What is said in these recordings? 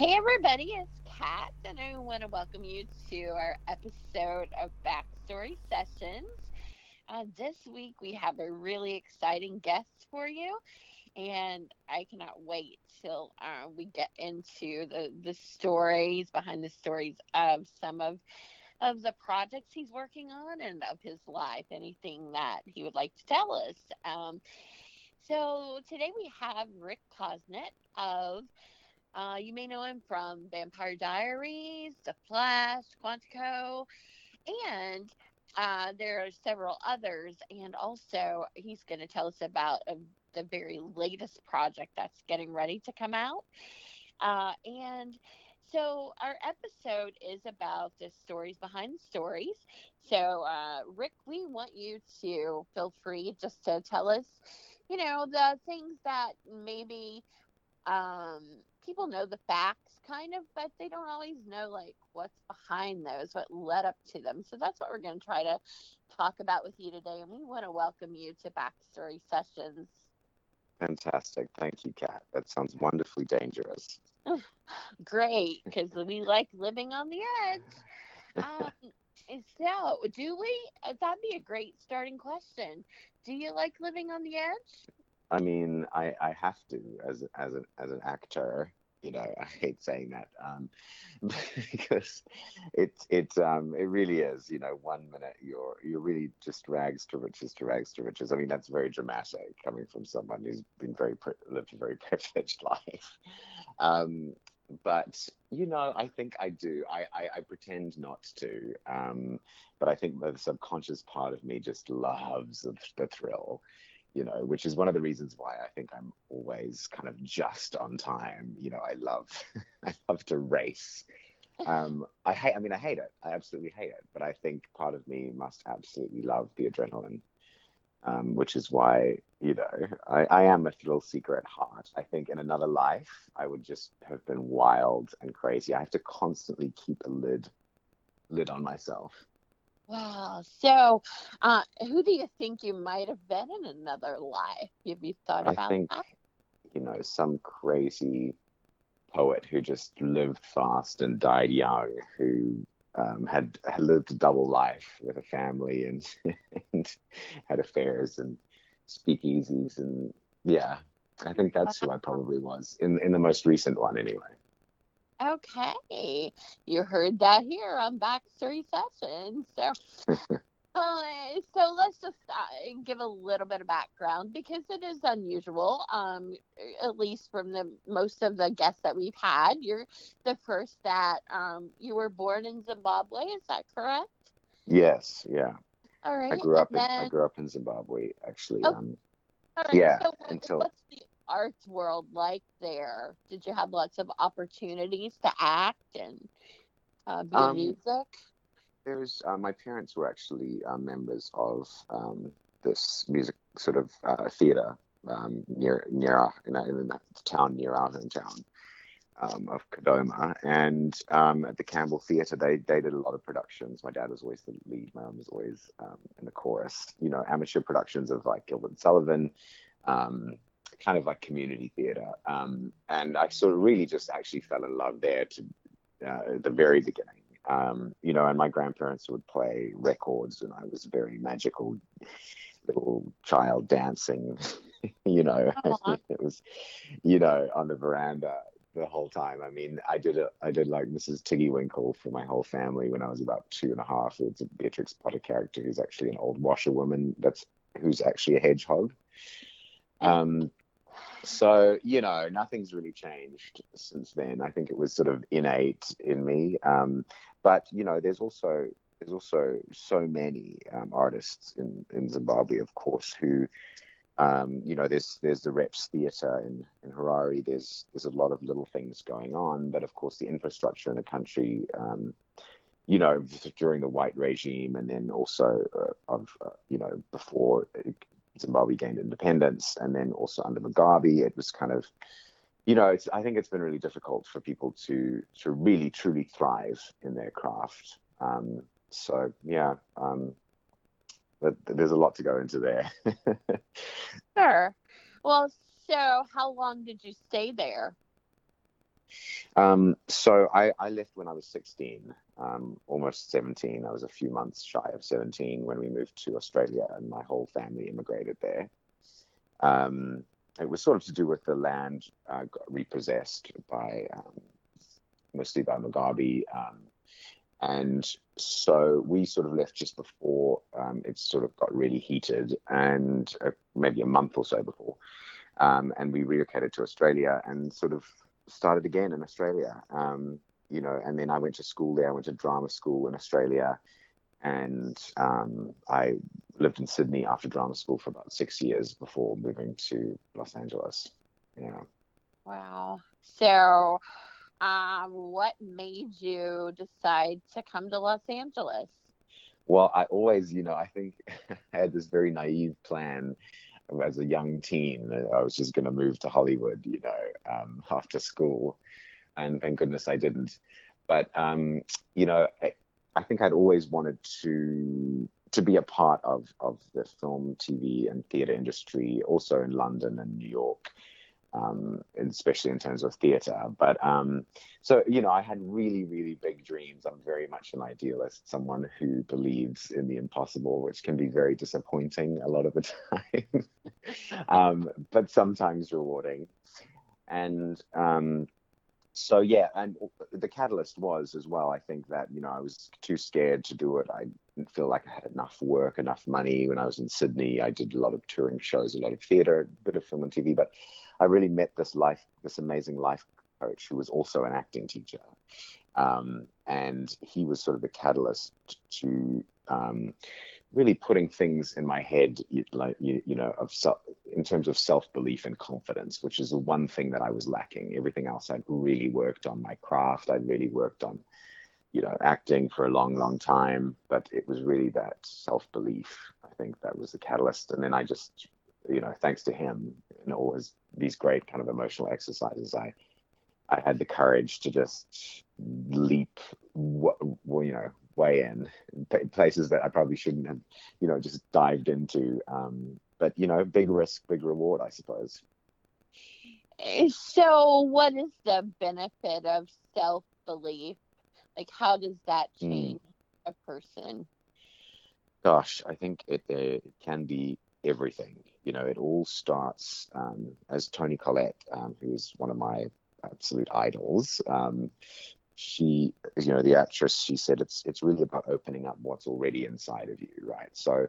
Hey, everybody, it's Kat, and I want to welcome you to our episode of Backstory Sessions. Uh, this week, we have a really exciting guest for you, and I cannot wait till uh, we get into the, the stories behind the stories of some of of the projects he's working on and of his life, anything that he would like to tell us. Um, so today we have Rick Cosnett of uh, you may know him from Vampire Diaries, The Flash, Quantico, and uh, there are several others. And also, he's going to tell us about uh, the very latest project that's getting ready to come out. Uh, and so, our episode is about the stories behind the stories. So, uh, Rick, we want you to feel free just to tell us, you know, the things that maybe um, people know the facts kind of, but they don't always know like what's behind those, what led up to them. So that's what we're going to try to talk about with you today. And we want to welcome you to Backstory Sessions. Fantastic. Thank you, Kat. That sounds wonderfully dangerous. Great, because we like living on the edge. Um, so, do we? That'd be a great starting question. Do you like living on the edge? I mean, I, I have to as as an as an actor. You know, I hate saying that um, because it's it's um it really is. You know, one minute you're you're really just rags to riches to rags to riches. I mean, that's very dramatic coming from someone who's been very lived a very privileged life. Um, but you know, I think I do. I, I, I pretend not to, um, but I think the subconscious part of me just loves the, the thrill you know, which is one of the reasons why I think I'm always kind of just on time. You know, I love, I love to race. Um, I hate, I mean, I hate it. I absolutely hate it. But I think part of me must absolutely love the adrenaline, um, which is why, you know, I, I am a thrill seeker at heart. I think in another life, I would just have been wild and crazy. I have to constantly keep a lid, lid on myself. Wow. So, uh, who do you think you might have been in another life? Have you thought about I think, that? You know, some crazy poet who just lived fast and died young, who um, had, had lived a double life with a family and, and had affairs and speakeasies and yeah, I think that's who I probably was in in the most recent one anyway. Okay, you heard that here on Backstory Sessions. So, uh, so let's just uh, give a little bit of background because it is unusual. Um, at least from the most of the guests that we've had, you're the first that um you were born in Zimbabwe. Is that correct? Yes. Yeah. All right. I grew up. then, In, I grew up in Zimbabwe, actually. Oh, Um, right, yeah, So what, until- arts world like there? Did you have lots of opportunities to act and uh, be in Um, music? there's uh, my parents were actually uh, members of um, this music sort of uh, theater um, near near in, a, in that town near our hometown um, of Kadoma, and um, at the Campbell Theatre they they did a lot of productions. My dad was always the lead, my mom was always um, in the chorus. You know, amateur productions of like Gilbert and Sullivan. Kind of like community theater um, and i sort of really just actually fell in love there to uh, the very beginning um, you know, and my grandparents would play records, and I was a very magical little child dancing, you know, it was, you know, on the veranda the whole time. I mean, I did a, I did like Mrs. Tiggy Winkle for my whole family when I was about two and a half. It's a Beatrix Potter character who's actually an old washerwoman that's who's actually a hedgehog. Um, so you know nothing's really changed since then. I think it was sort of innate in me. Um, but you know there's also there's also so many um, artists in in zimbabwe of course who um, you know there's there's the reps theatre in, in harare. There's there's a lot of little things going on. But of course the infrastructure in the country um, you know during the white regime and then also uh, of uh, you know before Zimbabwe gained independence, and then also under Mugabe, it was kind of, you know, it's, I think it's been really difficult for people to to really truly thrive in their craft. Um, so yeah, um, but there's a lot to go into there. Sure. Well, so how long did you stay there? Um, so I, I left when I was 16, um, almost 17. I was a few months shy of 17 when we moved to Australia, and my whole family immigrated there. Um, it was sort of to do with the land uh, got repossessed by um, mostly by Mugabe. Um, and so we sort of left just before um, it sort of got really heated, and uh, maybe a month or so before. Um, and we relocated to Australia and sort of started again in Australia. Um, you know, and then I went to school there. I went to drama school in Australia, and um, I lived in Sydney after drama school for about six years before moving to Los Angeles. Yeah. Wow. So, um, what made you decide to come to Los Angeles? Well, I always, you know, I think I had this very naive plan as a young teen. I was just going to move to Hollywood, you know, um, after school, and thank goodness I didn't. But um, you know, I, I think I'd always wanted to to be a part of of the film, TV, and theatre industry, also in London and New York um, especially in terms of theatre. But um, so, you know, I had really, really big dreams. I'm very much an idealist, someone who believes in the impossible, which can be very disappointing a lot of the time, um, but sometimes rewarding. And um, so, yeah, and the catalyst was as well, I think that, you know, I was too scared to do it. I didn't feel like I had enough work, enough money. When I was in Sydney, I did a lot of touring shows, a lot of theatre, a bit of film and TV, but I really met this life, this amazing life coach who was also an acting teacher. Um, and he was sort of the catalyst to um, really putting things in my head, like you, you know, of in terms of self belief and confidence, which is the one thing that I was lacking. Everything else, I'd really worked on my craft. I'd really worked on, you know, acting for a long, long time. But it was really that self belief. I think that was the catalyst. And then I just you know, thanks to him and always these great kind of emotional exercises, I I had the courage to just leap, well, you know, way in places that I probably shouldn't have, you know, just dived into. Um, but you know, big risk, big reward, I suppose. Eh, so, what is the benefit of self belief? Like, how does that hmm. change mm. a person? Gosh, I think it, it can be everything. You know, it all starts um, as Toni Collette, um, who is one of my absolute idols. Um, she, you know, the actress, she said it's it's really about opening up what's already inside of you, right? So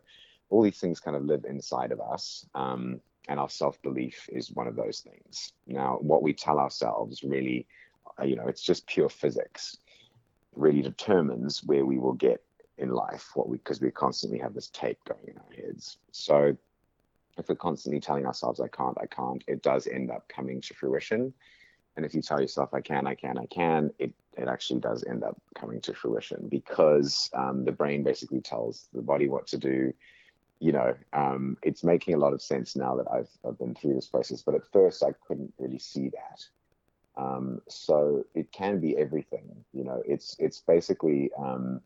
all these things kind of live inside of us. Um, and our self belief is one of those things. Now, what we tell ourselves really, uh, you know, it's just pure physics, really determines where we will get in life what we because we constantly have this tape going in our heads so if we're constantly telling ourselves i can't i can't it does end up coming to fruition and if you tell yourself i can i can i can it it actually does end up coming to fruition because um, the brain basically tells the body what to do. You know um, it's making a lot of sense now that I've, I've been through this process but at first i couldn't really see that. Um, so it can be everything you know it's it's basically um,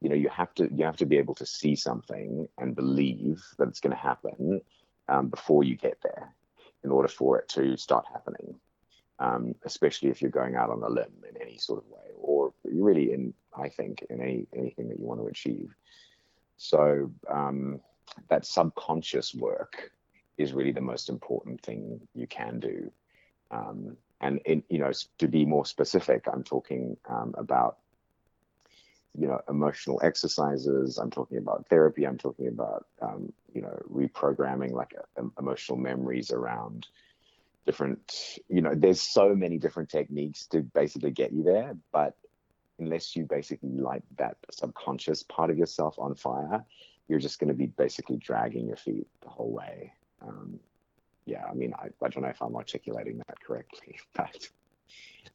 you know you have to you have to be able to see something and believe that it's going to happen um, before you get there in order for it to start happening um, especially if you're going out on a limb in any sort of way or really in i think in any anything that you want to achieve. So um, that subconscious work is really the most important thing you can do. Um, and in, you know to be more specific i'm talking um, about you know emotional exercises. I'm talking about therapy. I'm talking about um, you know reprogramming like uh, emotional memories around different you know there's so many different techniques to basically get you there but unless you basically light that subconscious part of yourself on fire you're just going to be basically dragging your feet the whole way. Um, yeah i mean I, I don't know if i'm articulating that correctly but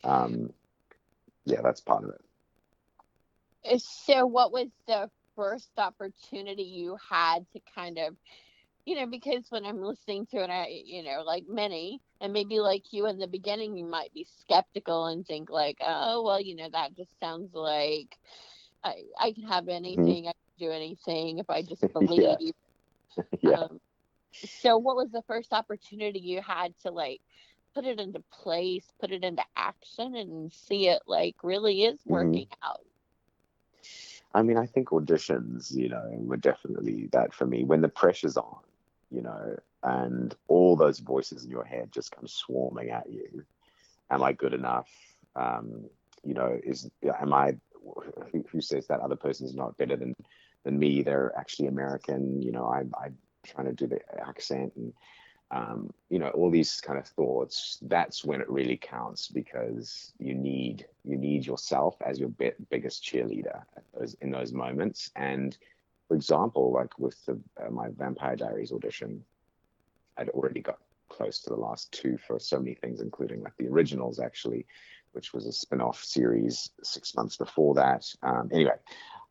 um, yeah that's part of it. So, what was the first opportunity you had to kind of, you know, because when I'm listening to it, I, you know, like many, and maybe like you in the beginning, you might be skeptical and think like, oh, well, you know, that just sounds like I, I can have mm-hmm. anything, mm-hmm. I can do anything if I just believe. yeah. yeah. Um, so, what was the first opportunity you had to like put it into place, put it into action, and see it like really is Mm-hmm. working out. I mean, I think auditions, you know, were definitely that for me. When the pressure's on, you know, and all those voices in your head just come swarming at you. Am I good enough? Um, you know, is am I? Who, says that other person is not better than than me? They're actually American. You know, I'm I'm trying to do the accent and um, you know all these kind of thoughts that's when it really counts because you need you need yourself as your bi- biggest cheerleader those, in those moments and for example like with the, uh, my vampire diaries audition i'd already got close to the last two for so many things including like the originals actually which was a spin-off series six months before that um, anyway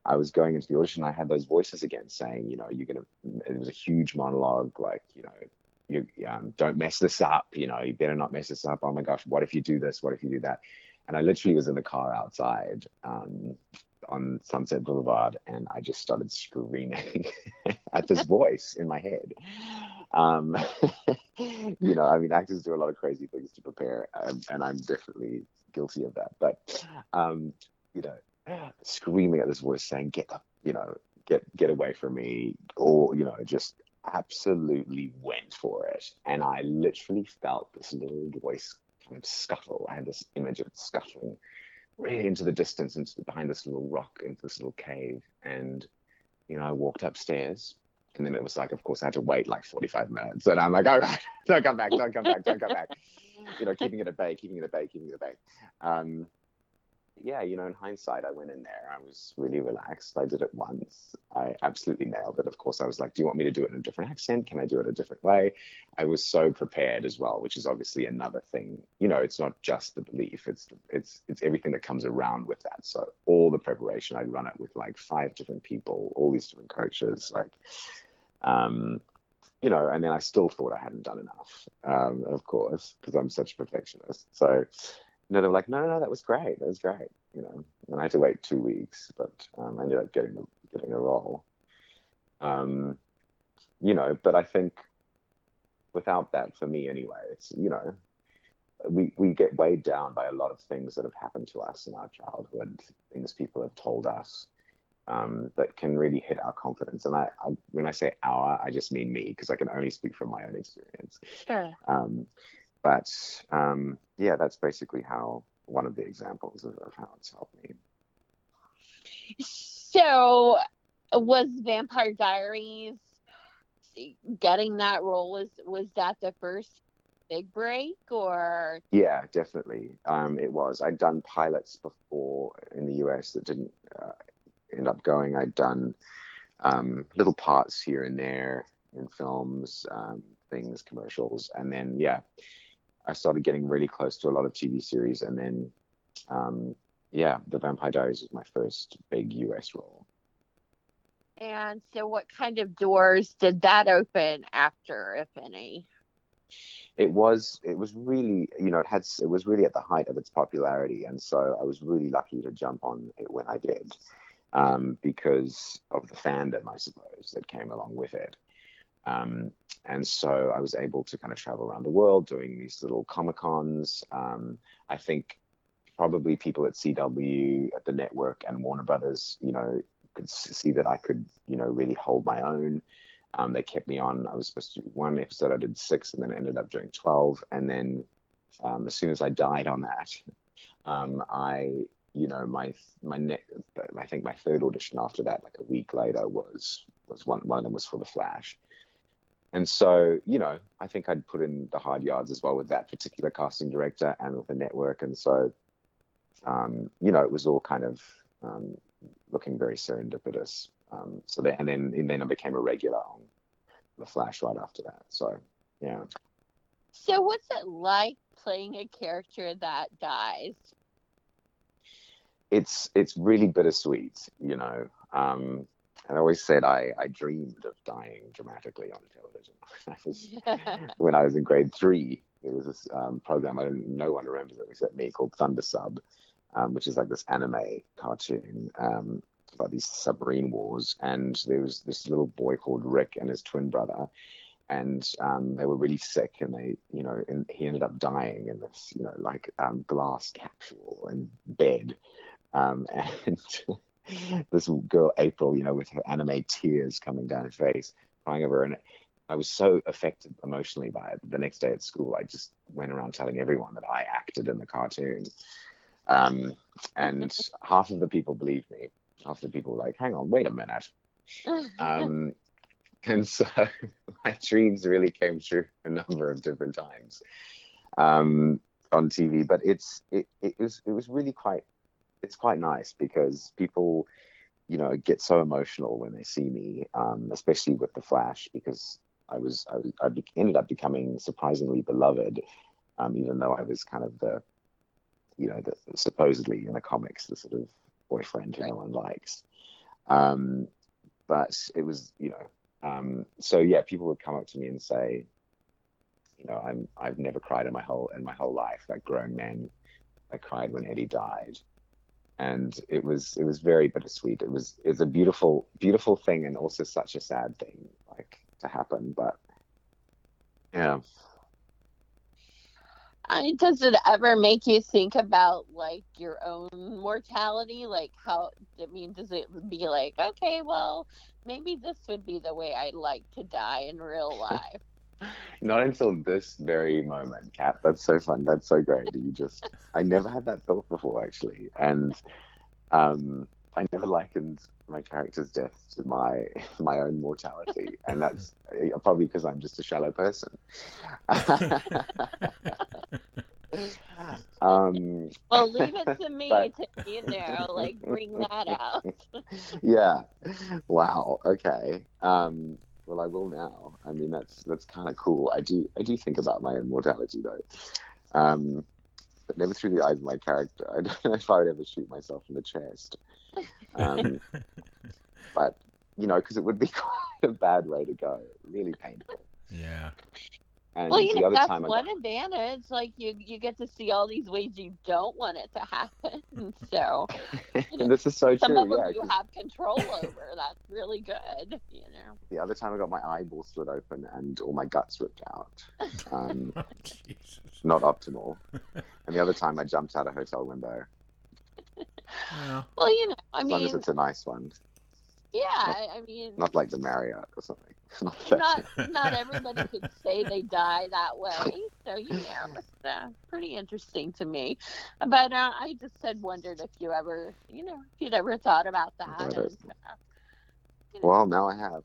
I was going into the audition. I had those voices again saying, you know, you're gonna. It was a huge monologue, like, you know, you um, don't mess this up. You know, you better not mess this up. Oh my gosh, what if you do this? What if you do that? And I literally was in the car outside um, on Sunset Boulevard, and I just started screaming at this voice in my head. Um, you know, I mean, actors do a lot of crazy things to prepare, um, and I'm definitely guilty of that. But um, you know, screaming at this voice saying, "Get up!" You know, get get away from me, or you know, just absolutely went for it. And I literally felt this little voice kind of scuttle. I had this image of it scuttling really into the distance, into behind this little rock, into this little cave. And, you know, I walked upstairs. And then it was like, of course, I had to wait like 45 minutes. And I'm like, all right, don't come back, don't come back, don't come back. You know, keeping it at bay, keeping it at bay, keeping it at bay. Um, yeah, you know, in hindsight, I went in there. I was really relaxed. I did it once. I absolutely nailed it. Of course, I was like, "Do you want me to do it in a different accent? Can I do it a different way?" I was so prepared as well, which is obviously another thing. You know, it's not just the belief; it's it's it's everything that comes around with that. So all the preparation, I'd run it with like five different people, all these different coaches, like, um, you know, and then I still thought I hadn't done enough, um, of course, because I'm such a perfectionist. So no, they're like, no, no, no, that was great. That was great. You know, and I had to wait two weeks, but um, I ended up getting getting a role. Um, you know, but I think without that, for me anyway, it's you know, we we get weighed down by a lot of things that have happened to us in our childhood, things people have told us. Um, that can really hit our confidence. And I, I, when I say our, I just mean me because I can only speak from my own experience. Sure. Um, but um, yeah, that's basically how one of the examples of, of how it's helped me. So, was Vampire Diaries getting that role? Was was that the first big break, or Yeah, definitely. Um, it was. I'd done pilots before in the US that didn't uh, end up going. I'd done um, little parts here and there in films, um, things, commercials, and then yeah, I started getting really close to a lot of TV series, and then um, yeah, The Vampire Diaries was my first big US role. and so what kind of doors did that open after, if any? it was it was really you know it had it was really at the height of its popularity and so i was really lucky to jump on it when i did um, because of the fandom i suppose that came along with it um, and so i was able to kind of travel around the world doing these little comic cons um, i think probably people at cw at the network and warner brothers you know could see that i could you know really hold my own um, they kept me on. I was supposed to do one episode. I did six, and then ended up doing twelve. And then um, as soon as I died on that, um, I, you know, my my neck. I think my third audition after that, like a week later, was was one one of them was for the Flash. And so, you know, I think I'd put in the hard yards as well with that particular casting director and with the network. And so, um, you know, it was all kind of um, looking very serendipitous. Um, so then, and then, and then I became a regular on the Flash right after that. So, yeah. So, what's it like playing a character that dies? It's it's really bittersweet, you know. Um, I always said I, I dreamed of dying dramatically on television. I was, when I was in grade three, there was this um, program I don't no one remembers it except me called Thunder Sub, um, which is like this anime cartoon um, about these submarine wars. And there was this little boy called Rick and his twin brother, and um, they were really sick, and they, you know, and he ended up dying in this, you know, like um, glass capsule in bed, um, and this girl April, you know, with her anime tears coming down her face, crying over, and I was so affected emotionally by it. The next day at school, I just went around telling everyone that I acted in the cartoon. Um, and half of the people believed me. Half of the people were like, hang on, wait a minute. Um, and so my dreams really came true a number of different times um, on TV. But it's it, it was it was really quite it's quite nice because people you know get so emotional when they see me, um, especially with the Flash because I was I, I be, ended up becoming surprisingly beloved, um, even though I was kind of the, you know, the, supposedly in the comics the sort of boyfriend who no one likes. Um, but it was, you know, um, so yeah, people would come up to me and say, you know, I'm I've never cried in my whole in my whole life. Like grown men, I cried when Eddie died, and it was it was very bittersweet. It was it's a beautiful beautiful thing and also such a sad thing. Like to happen. But yeah. I, does it ever make you think about like your own mortality? Like how I mean, does it be like, okay, well, maybe this would be the way I'd like to die in real life? Not until this very moment, Kat. That's so fun. That's so great. You just I never had that thought before actually. And um I never likened my character's death to my my own mortality, and that's uh, probably because I'm just a shallow person. um, well, leave it to me but... to you know, like bring that out. yeah. Wow. Okay. Um, well, I will now. I mean, that's that's kind of cool. I do I do think about my own mortality though. Um, but never through the eyes of my character. I don't know if I would ever shoot myself in the chest. Um, but you know, because it would be quite a bad way to go. Really painful. Yeah. And well, you know, that's one got... advantage. Like you, you get to see all these ways you don't want it to happen. So, and this is so some true. Some of them yeah, you have control over. That's really good. You know. The other time I got my eyeball split open and all my guts ripped out. Um, oh, not optimal. And the other time I jumped out a hotel window. Yeah. Well, you know, I as mean, long as it's a nice one. Yeah, not, I mean, not like the Marriott or something. Not not, everybody could say they die that way, so you know, it's uh, pretty interesting to me. But uh, I just had wondered if you ever, you know, if you'd ever thought about that. And, uh, you know. Well, now I have.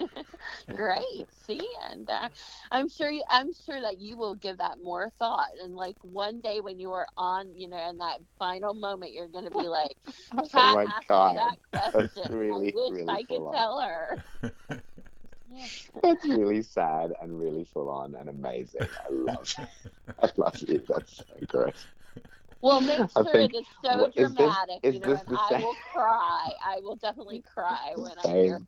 Great. See, and uh, I'm sure you, I'm sure that you will give that more thought. And like one day when you are on, you know, in that final moment, you're going to be like, "Oh my god, that that's really, I wish really I could tell her." That's really sad and really full on and amazing. I love it. I love it. That's so great. Well, make sure think, it is so what, dramatic, is this, is you know, and I will cry. I will definitely cry when I hear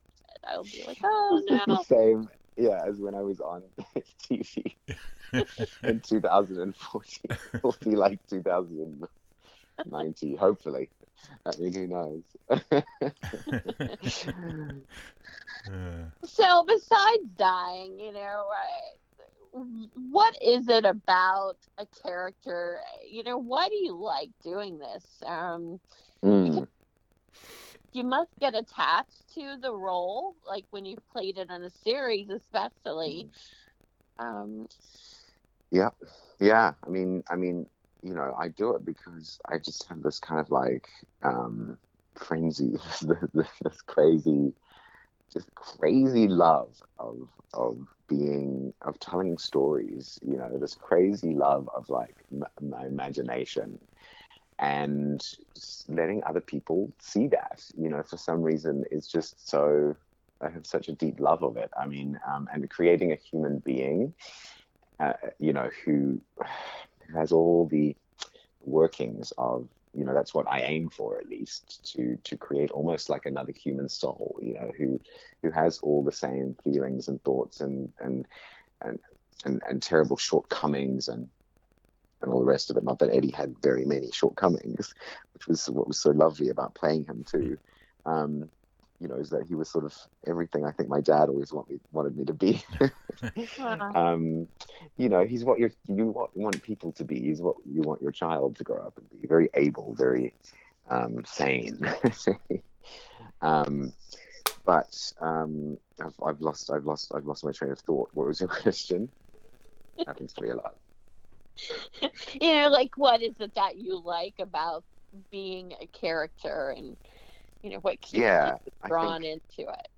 I'll be like, oh no. same, yeah, as when I was on TV in 2014. It'll be like 2090, hopefully. I mean, who knows? so, besides dying, you know, what is it about a character? You know, why do you like doing this? Um, mm you must get attached to the role, like when you've played it in a series, especially. Um, yeah, yeah. I mean, I mean, you know, I do it because I just have this kind of like um, frenzy, this crazy, just crazy love of of being of telling stories. You know, this crazy love of like m- my imagination and letting other people see that. You know, for some reason, it's just so. I have such a deep love of it. I mean, um, and creating a human being, uh, you know, who has all the workings of you know that's what I aim for at least to to create almost like another human soul you know who who has all the same feelings and thoughts and and and and, and terrible shortcomings and and all the rest of it. Not that Eddie had very many shortcomings, which was what was so lovely about playing him too. Um, you know, is that he was sort of everything I think my dad always want me, wanted me to be. um, you know, he's what you you want, want people to be. He's what you want your child to grow up and be. Very able, very um, sane. um, but um, I've, I've lost I've lost I've lost my train of thought. What was your question? Happens to me a lot. you know, like what is it that you like about being a character and you know what keeps Yeah, you drawn think into it?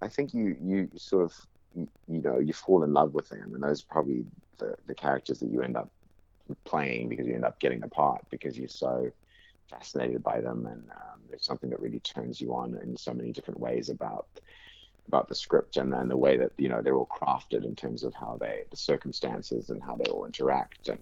I think you you sort of you you know you fall in love with them, and those are probably the the characters that you end up playing because you end up getting the part because you're so fascinated by them, and um, there's something that really turns you on in so many different ways about about the script and then the way that you know they're all crafted in terms of how they the circumstances and how they all interact. And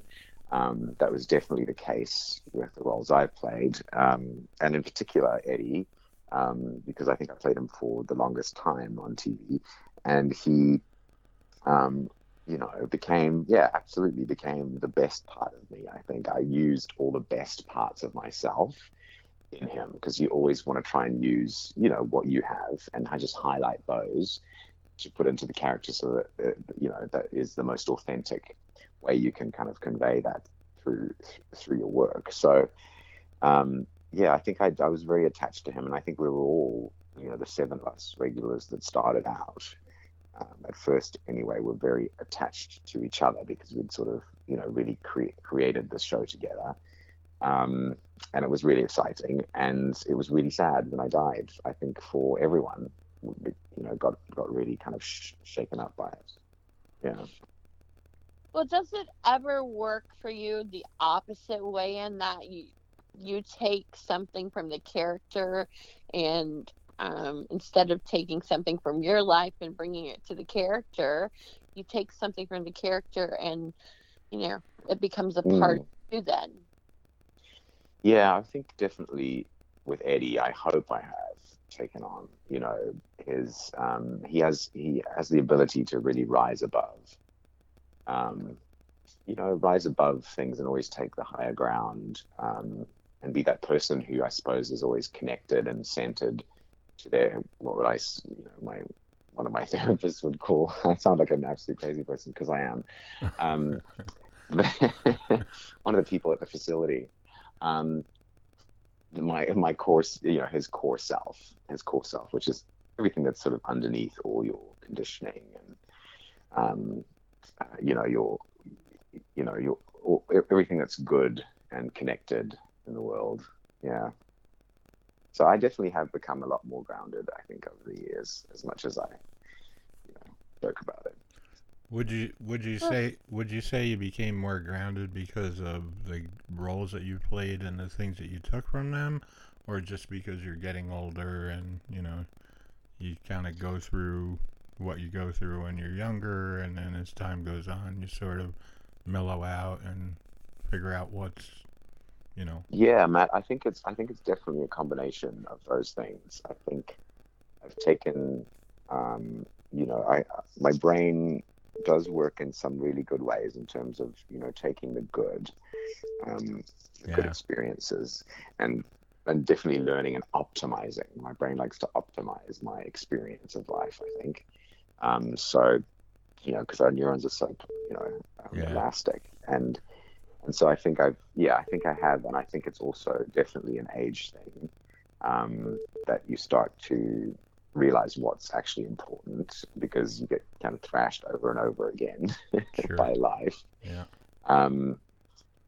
um, that was definitely the case with the roles I've played um, and in particular Eddie um, because I think I played him for the longest time on TV and he um, you know became yeah absolutely became the best part of me. I think I used all the best parts of myself in him because you always want to try and use you know what you have and I just highlight those to put into the character so that uh, you know that is the most authentic way you can kind of convey that through through your work. So um yeah I think I, I was very attached to him and I think we were all you know the seven of us regulars that started out um, at first anyway were very attached to each other because we'd sort of you know really cre- created the show together um, and it was really exciting. And it was really sad when I died. I think for everyone, you know, got got really kind of sh- shaken up by it. Yeah. well does it ever work for you the opposite way in that you you take something from the character and um, instead of taking something from your life and bringing it to the character you take something from the character and you know it becomes a part Mm. of you then Yeah, I think definitely with Eddie, I hope I have taken on. You know, his um, he has he has the ability to really rise above. Um, you know, rise above things and always take the higher ground. Um, and be that person who I suppose is always connected and centered to their what would I you know my one of my therapists would call I sound like an absolute crazy person because I am um, one of the people at the facility um, my my core you know his core self his core self which is everything that's sort of underneath all your conditioning and um, uh, you know your you know your all, everything that's good and connected in the world. Yeah. So I definitely have become a lot more grounded I think over the years as much as I you know Would you would you Well- say would you say you became more grounded because of the roles that you played and the things that you took from them, or just because you're getting older and you know you kind of go through what you go through when you're younger, and then as time goes on, you sort of mellow out and figure out what's you know? Yeah, Matt, I think it's I think it's definitely a combination of those things. I think I've taken um, you know, I my brain does work in some really good ways in terms of, you know, taking the good um the good experiences and and definitely learning and optimizing. My brain likes to optimize my experience of life, I think. Um, so, you know, because our neurons are so, you know, um, Yeah. elastic. And and so I think I've, yeah, I think I have, and I think it's also definitely an age thing um, that you start to realize what's actually important because you get kind of thrashed over and over again Sure. by life. yeah Um,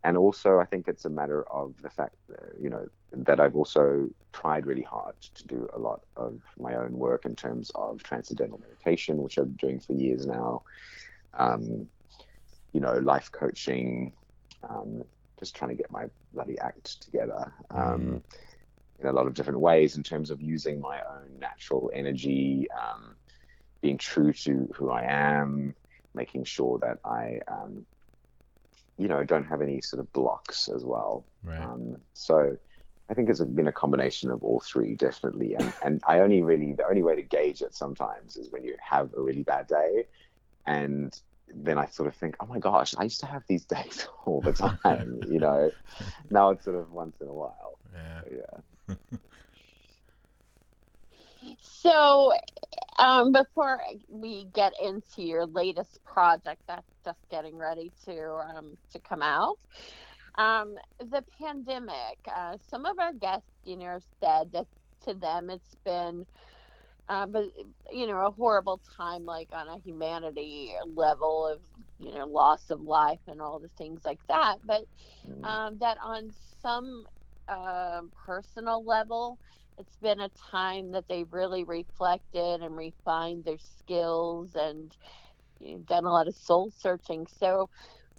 and also, I think it's a matter of the fact, that, you know, that I've also tried really hard to do a lot of my own work in terms of transcendental meditation, which I'm doing for years now. Um, you know, life coaching, um, just trying to get my bloody act together um, in a lot of different ways in terms of using my own natural energy, um, being true to who I am, making sure that I, um, you know, don't have any sort of blocks as well. right Um, so I think it's been a combination of all three, definitely. And, and I only really, the only way to gauge it sometimes is when you have a really bad day. And then I sort of think, oh my gosh, I used to have these days all the time, you know. Now it's sort of once in a while. yeah So, yeah. So, um, before we get into your latest project that's just getting ready to um, to come out, um, the pandemic. Uh, some of our guests, you know, said that to them it's been, uh, but you know, a horrible time, like on a humanity level of you know loss of life and all the things like that. But Mm. um, that on some uh, personal level, it's been a time that they really reflected and refined their skills and know, done a lot of soul searching. So,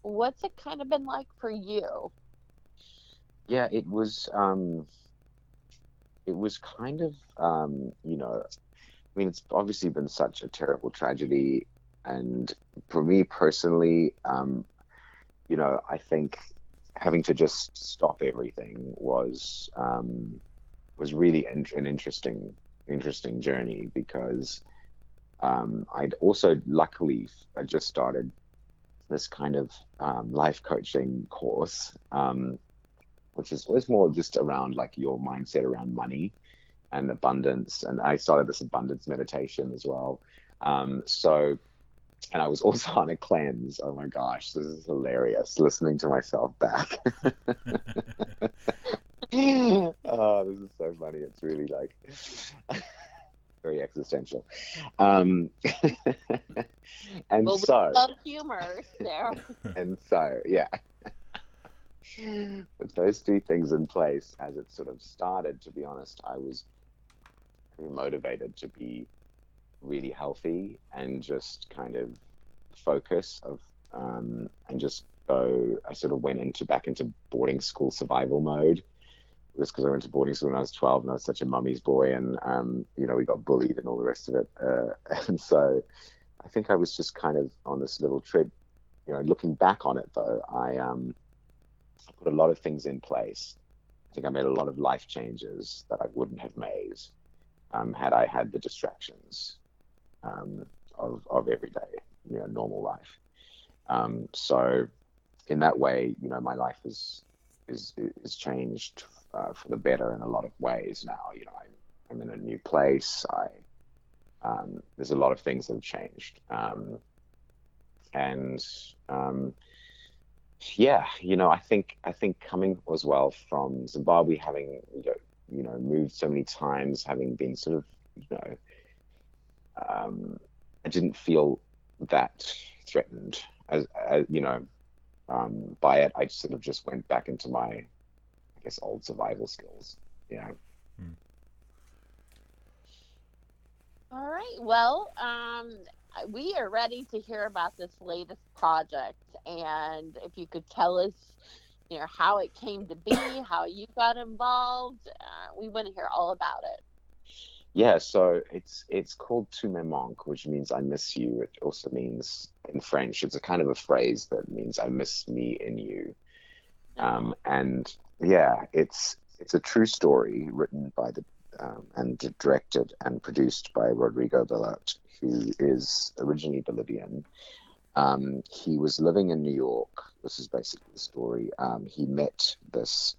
what's it kind of been like for you? Yeah, it was. Um, it was kind of, um, you know, I mean, it's obviously been such a terrible tragedy, and for me personally, um, you know, I think having to just stop everything was um, was really in- an interesting interesting journey because um, I'd also luckily I just started this kind of um, life coaching course, um, which is was more just around like your mindset around money and abundance. And I started this abundance meditation as well. Um, so, and I was also on a cleanse. Oh my gosh, this is hilarious listening to myself back. oh, this is so funny. It's really like very existential. Um, and Well, we so, love humor there. and so, yeah. With those two things in place, as it sort of started, to be honest, I was motivated to be really healthy and just kind of focus of um, and just go. I sort of went into back into boarding school survival mode. Just because I went to boarding school when I was 12 and I was such a mummy's boy, and um, you know we got bullied and all the rest of it. Uh, and so I think I was just kind of on this little trip. You know, looking back on it though, I um, put a lot of things in place. I think I made a lot of life changes that I wouldn't have made um, had I had the distractions um, of of everyday, you know, normal life. Um, so, in that way, you know, my life is is is changed uh, for the better in a lot of ways now. You know, I'm, I'm in a new place. I um, there's a lot of things that have changed, um, and um, yeah, you know, I think I think coming as well from Zimbabwe, having you know, you know moved so many times, having been sort of you know, um, I didn't feel that threatened as, as you know um, by it. I sort of just went back into my, I guess, old survival skills. Yeah. All right. Well, um, we are ready to hear about this latest project, and if you could tell us, you know, how it came to be, how you got involved, uh, we want to hear all about it. Yeah, so it's it's called "Tu me manques," which means "I miss you." It also means in French, it's a kind of a phrase that means "I miss me in you." Um, and yeah, it's it's a true story written by the um, and directed and produced by Rodrigo Bellott, who is originally Bolivian. Um, he was living in New York. This is basically the story. Um, he met this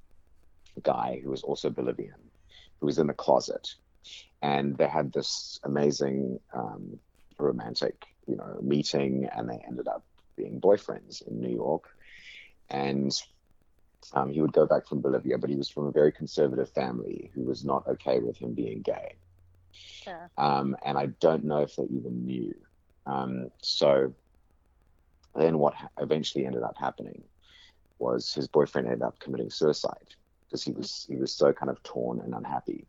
guy who was also Bolivian, who was in the closet, and they had this amazing um, romantic, you know, meeting, and they ended up being boyfriends in New York. And um, he would go back from Bolivia, but he was from a very conservative family who was not okay with him being gay. Sure. Um, and I don't know if they even knew. Um, so then what ha- eventually ended up happening was his boyfriend ended up committing suicide because he was he was so kind of torn and unhappy.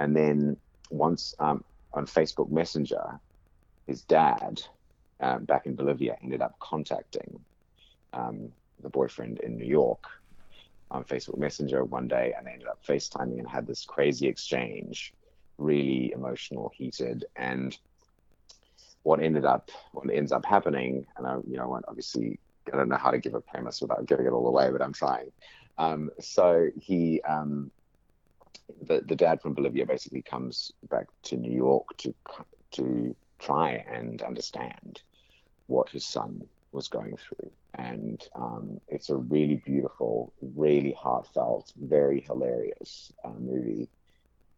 And then once um, on Facebook Messenger, his dad um, back in Bolivia ended up contacting um, the boyfriend in New York on Facebook Messenger one day, and they ended up FaceTiming and had this crazy exchange, really emotional, heated, and what ended up what ends up happening, and I you know I won't obviously I don't know how to give a premise without giving it all away, but I'm trying. Um, so he um, the the dad from Bolivia basically comes back to New York to to try and understand what his son was going through. And um, it's a really beautiful, really heartfelt, very hilarious uh, movie.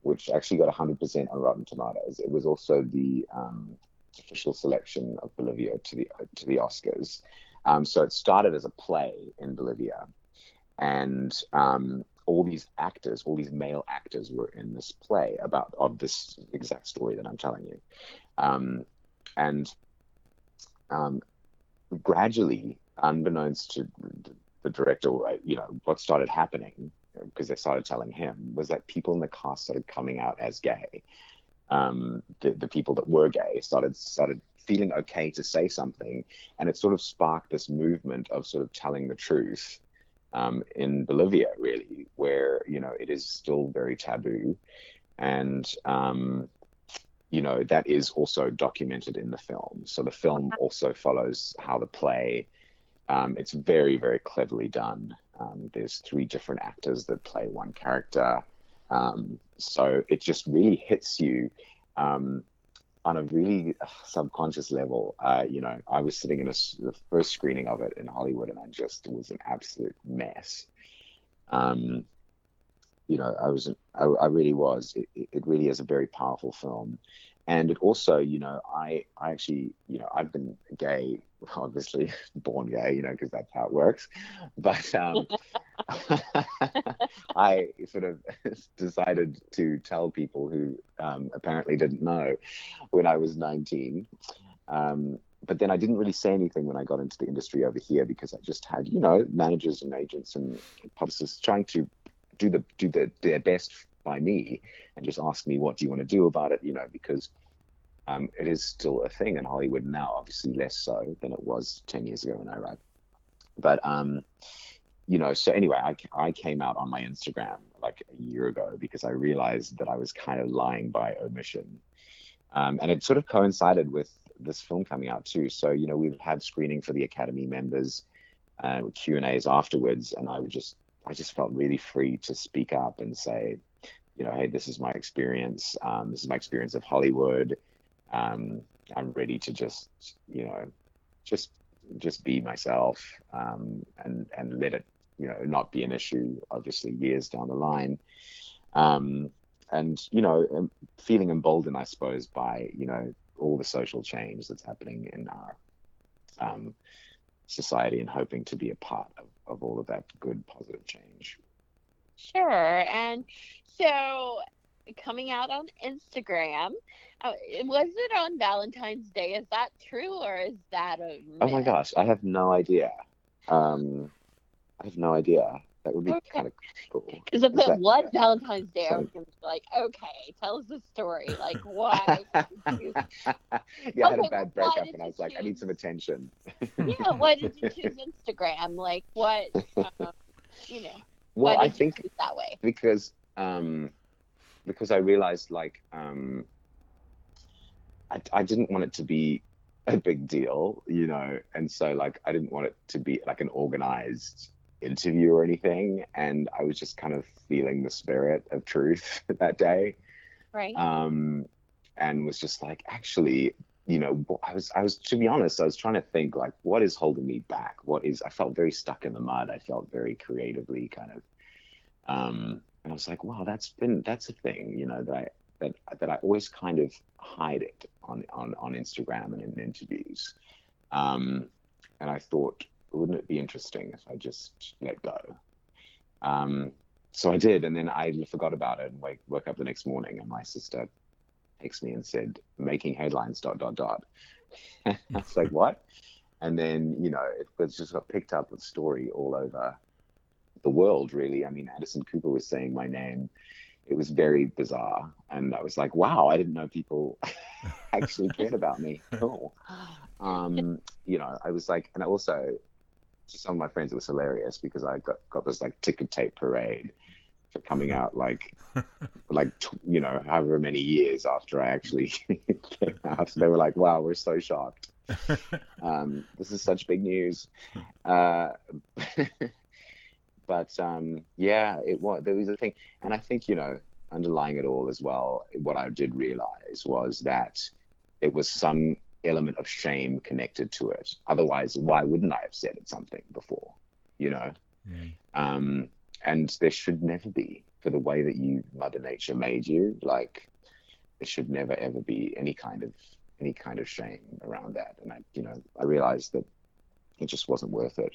which actually got 100% on Rotten Tomatoes. It was also the um, official selection of Bolivia to the to the Oscars. Um, so it started as a play in Bolivia, and um, all these actors, all these male actors, were in this play about of this exact story that I'm telling you, um, and um, gradually, unbeknownst to the director, you know, what started happening because they started telling him was that people in the cast started coming out as gay. Um, the, the people that were gay started started feeling okay to say something, and it sort of sparked this movement of sort of telling the truth um, in Bolivia, really, where you know it is still very taboo, and um, you know that is also documented in the film. So the film also follows how the play. Um, it's very very cleverly done. Um, there's three different actors that play one character, um, so it just really hits you um, on a really subconscious level, uh, you know, I was sitting in a, the first screening of it in Hollywood, and I just was an absolute mess. Um, you know, I was, I, I really was. It, it, really is a very powerful film, and it also, you know, I, I actually, you know, I've been gay, obviously born gay, you know, because that's how it works, but um, I sort of decided to tell people who um, apparently didn't know when I was 19. Um, but then I didn't really say anything when I got into the industry over here because I just had, you know, managers and agents and publicists trying to do the do the, their best by me and just ask me what do you want to do about it, you know, because um, it is still a thing in Hollywood now, obviously less so than it was 10 years ago when I arrived. But um, you know, so anyway, I, I came out on my Instagram like a year ago because I realized that I was kind of lying by omission. Um, and it sort of coincided with this film coming out too. So, you know, we've had screening for the Academy members, uh, Q and A's afterwards. And I would just, I just felt really free to speak up and say, you know, hey, this is my experience. Um, this is my experience of Hollywood. Um, I'm ready to just, you know, just just be myself um, and and let it you know not be an issue obviously years down the line. Um, and you know feeling emboldened i suppose by you know all the social change that's happening in our um, society and hoping to be a part of, of all of that good positive change. Sure. And so coming out on instagram uh, was it on valentine's day is that true or is that a myth? oh my gosh i have no idea um, I have no idea. That would be okay. kind of cool. Because if it was Valentine's Day, I was going to be like, okay, tell us the story. Like, why? yeah, I had a bad breakup and I was like, choose... I need some attention. yeah, why did you choose Instagram? Like, what, um, you know, well, I think that way? Because, um, because I realized, like, um, I, I didn't want it to be a big deal, you know, and so like I didn't want it to be like an organized interview or anything, and I was just kind of feeling the spirit of truth that day, right? Um, and was just like, actually, you know, I was I was to be honest, I was trying to think like, what is holding me back? What is? I felt very stuck in the mud. I felt very creatively kind of, um, and I was like, wow, that's been that's a thing, you know, that I that that I always kind of hide it on on on Instagram and in interviews. Um, and I thought, wouldn't it be interesting if I just let go? Um, so I did, and then I forgot about it and wake, woke up the next morning, and my sister texted me and said, "Making headlines." Dot dot dot. I was like, "What?" And then you know, it was just got picked up with story all over the world. Really, I mean, Anderson Cooper was saying my name it was very bizarre. And I was like, wow, I didn't know people actually cared about me. Cool. Um, you know, I was like, and also to some of my friends, it was hilarious because I got, got this like ticker tape parade for coming out like, like, you know, however many years after I actually came out. So They were like, wow, we're so shocked. Um, this is such big news. Uh, but um, yeah, it was there was a thing, and I think you know underlying it all as well, what I did realize was that it was some element of shame connected to it. Otherwise, why wouldn't I have said it something before? You know, mm. um, and there should never be. for the way that you Mother Nature made you. Like there should never ever be any kind of any kind of shame around that. And I, you know, I realized that it just wasn't worth it.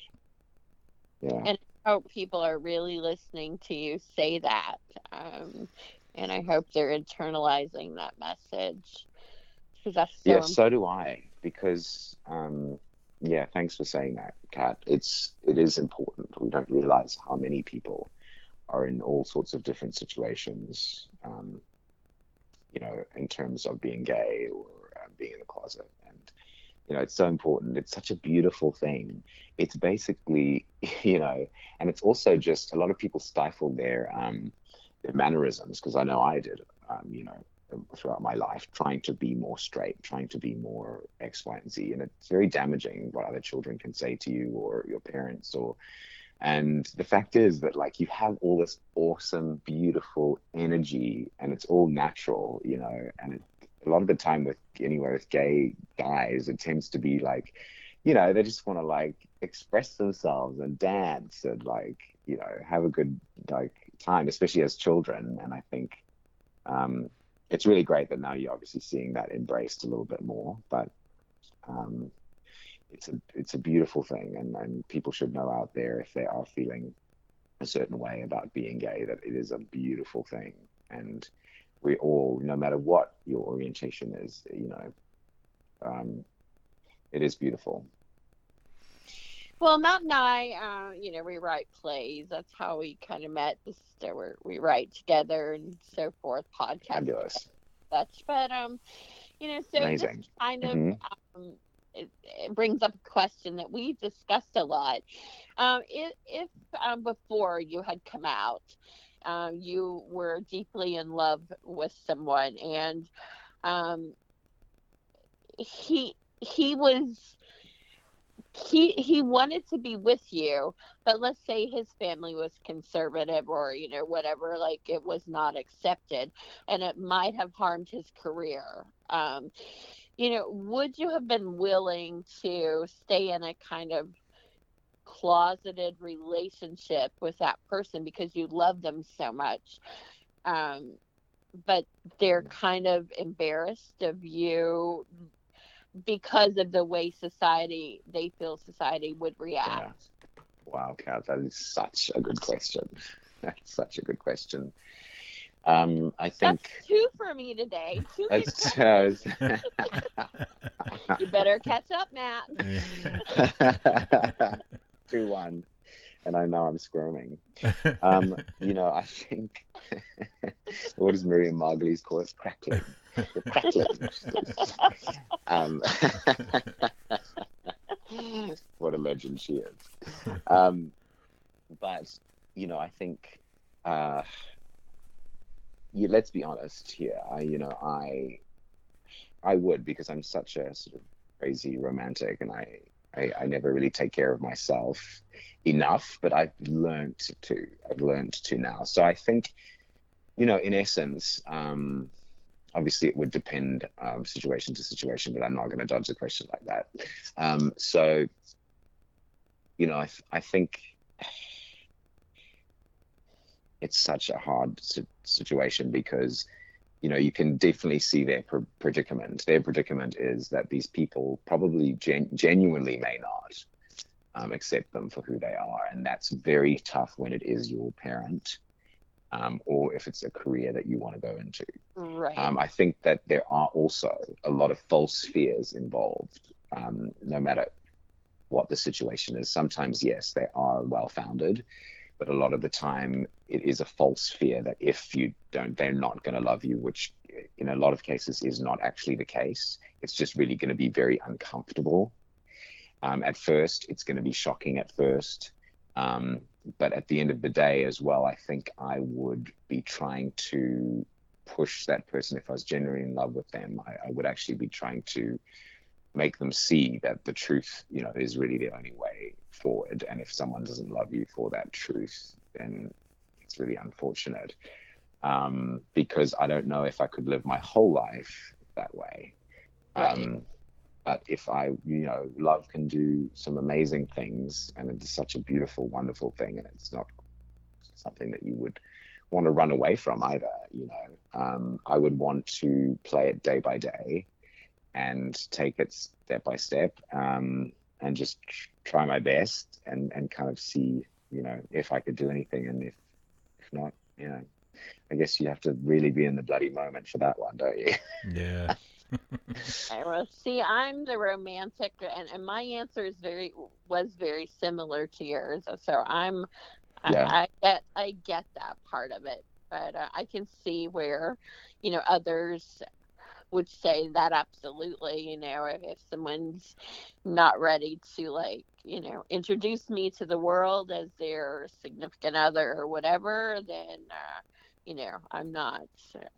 Yeah. And I hope people are really listening to you say that. Um, and I hope they're internalizing that message because that's so yeah, important. so do I. Because um, yeah, thanks for saying that, Kat. It's it is important. We don't realize how many people are in all sorts of different situations. Um, you know, in terms of being gay or uh, being in the closet, and you know, it's so important. It's such a beautiful thing. It's basically, you know, and it's also just a lot of people stifle their um, their mannerisms because I know I did. Um, you know, throughout my life trying to be more straight, trying to be more X, Y, and Z. And it's very damaging what other children can say to you or your parents or and the fact is that like you have all this awesome, beautiful energy and it's all natural, you know, and it, a lot of the time with anywhere with gay guys, it tends to be like, you know, they just want to like express themselves and dance and like, you know, have a good like time, especially as children. And I think um, it's really great that now you're obviously seeing that embraced a little bit more. But um, it's a it's a beautiful thing, and, and people should know out there if they are feeling a certain way about being gay that it is a beautiful thing, and we all, no matter what your orientation is, you know, um, it is beautiful. Well, Matt and I, uh, you know, we write plays. That's how we kind of met. This, we we write together and so forth. Podcast, Fabulous, such. But um, you know, so amazing. this kind of Mhm. um, it, it brings up a question that we've discussed a lot. Um, if if um, before you had come out, um, you were deeply in love with someone, and um, he he was he he wanted to be with you but let's say his family was conservative or you know whatever like it was not accepted and it might have harmed his career. Um you know would you have been willing to stay in a kind of closeted relationship with that person because you love them so much um but they're kind of embarrassed of you because of the way society they feel society would react. Wow, Kat, that is such a good question. That's such a good question. Um, I think That's two for me today. Two it's, uh, you better catch up, Matt. Two one, and I know I'm squirming. Um, you know, I think what does Miriam Margolyes call it? Crackling. The crackling. um, what a legend she is. Um, but you know, I think, uh, yeah, let's be honest here. I, you know, I, I would because I'm such a sort of crazy romantic, and I, I, I never really take care of myself enough. But I've learned to. I've learned to now. So I think, you know, in essence, um, obviously it would depend um, situation to situation, but I'm not going to dodge the question like that. Um, so, you know, I, I think it's such a hard situation because, you know, you can definitely see their pr- predicament. Their predicament is that these people probably gen- genuinely may not um, accept them for who they are, and that's very tough when it is your parent. Um, or if it's a career that you want to go into. Right. Um, I think that there are also a lot of false fears involved, um, no matter what the situation is. Sometimes, yes, they are well founded, but a lot of the time it is a false fear that if you don't, they're not going to love you, which in a lot of cases is not actually the case. It's just really going to be very uncomfortable. Um, at first, it's going to be shocking at first. Um, but at the end of the day, as well, I think I would be trying to push that person if I was genuinely in love with them. I, I would actually be trying to make them see that the truth, you know, is really the only way forward. And if someone doesn't love you for that truth, then it's really unfortunate. Um, because I don't know if I could live my whole life that way. Um, but if I, you know, love can do some amazing things, and it's such a beautiful, wonderful thing, and it's not something that you would want to run away from either. You know, um, I would want to play it day by day and take it step by step um, and just try my best and and kind of see you know if I could do anything and if if not you know I guess you have to really be in the bloody moment for that one, don't you? Yeah. I will see. I'm the romantic, and, and my answer is very was very similar to yours. So I'm, Yeah. I, I get I get that part of it, but uh, I can see where, you know, others would say that absolutely. You know, if, if someone's not ready to like, you know, introduce me to the world as their significant other or whatever, then. Uh, you know, I'm not,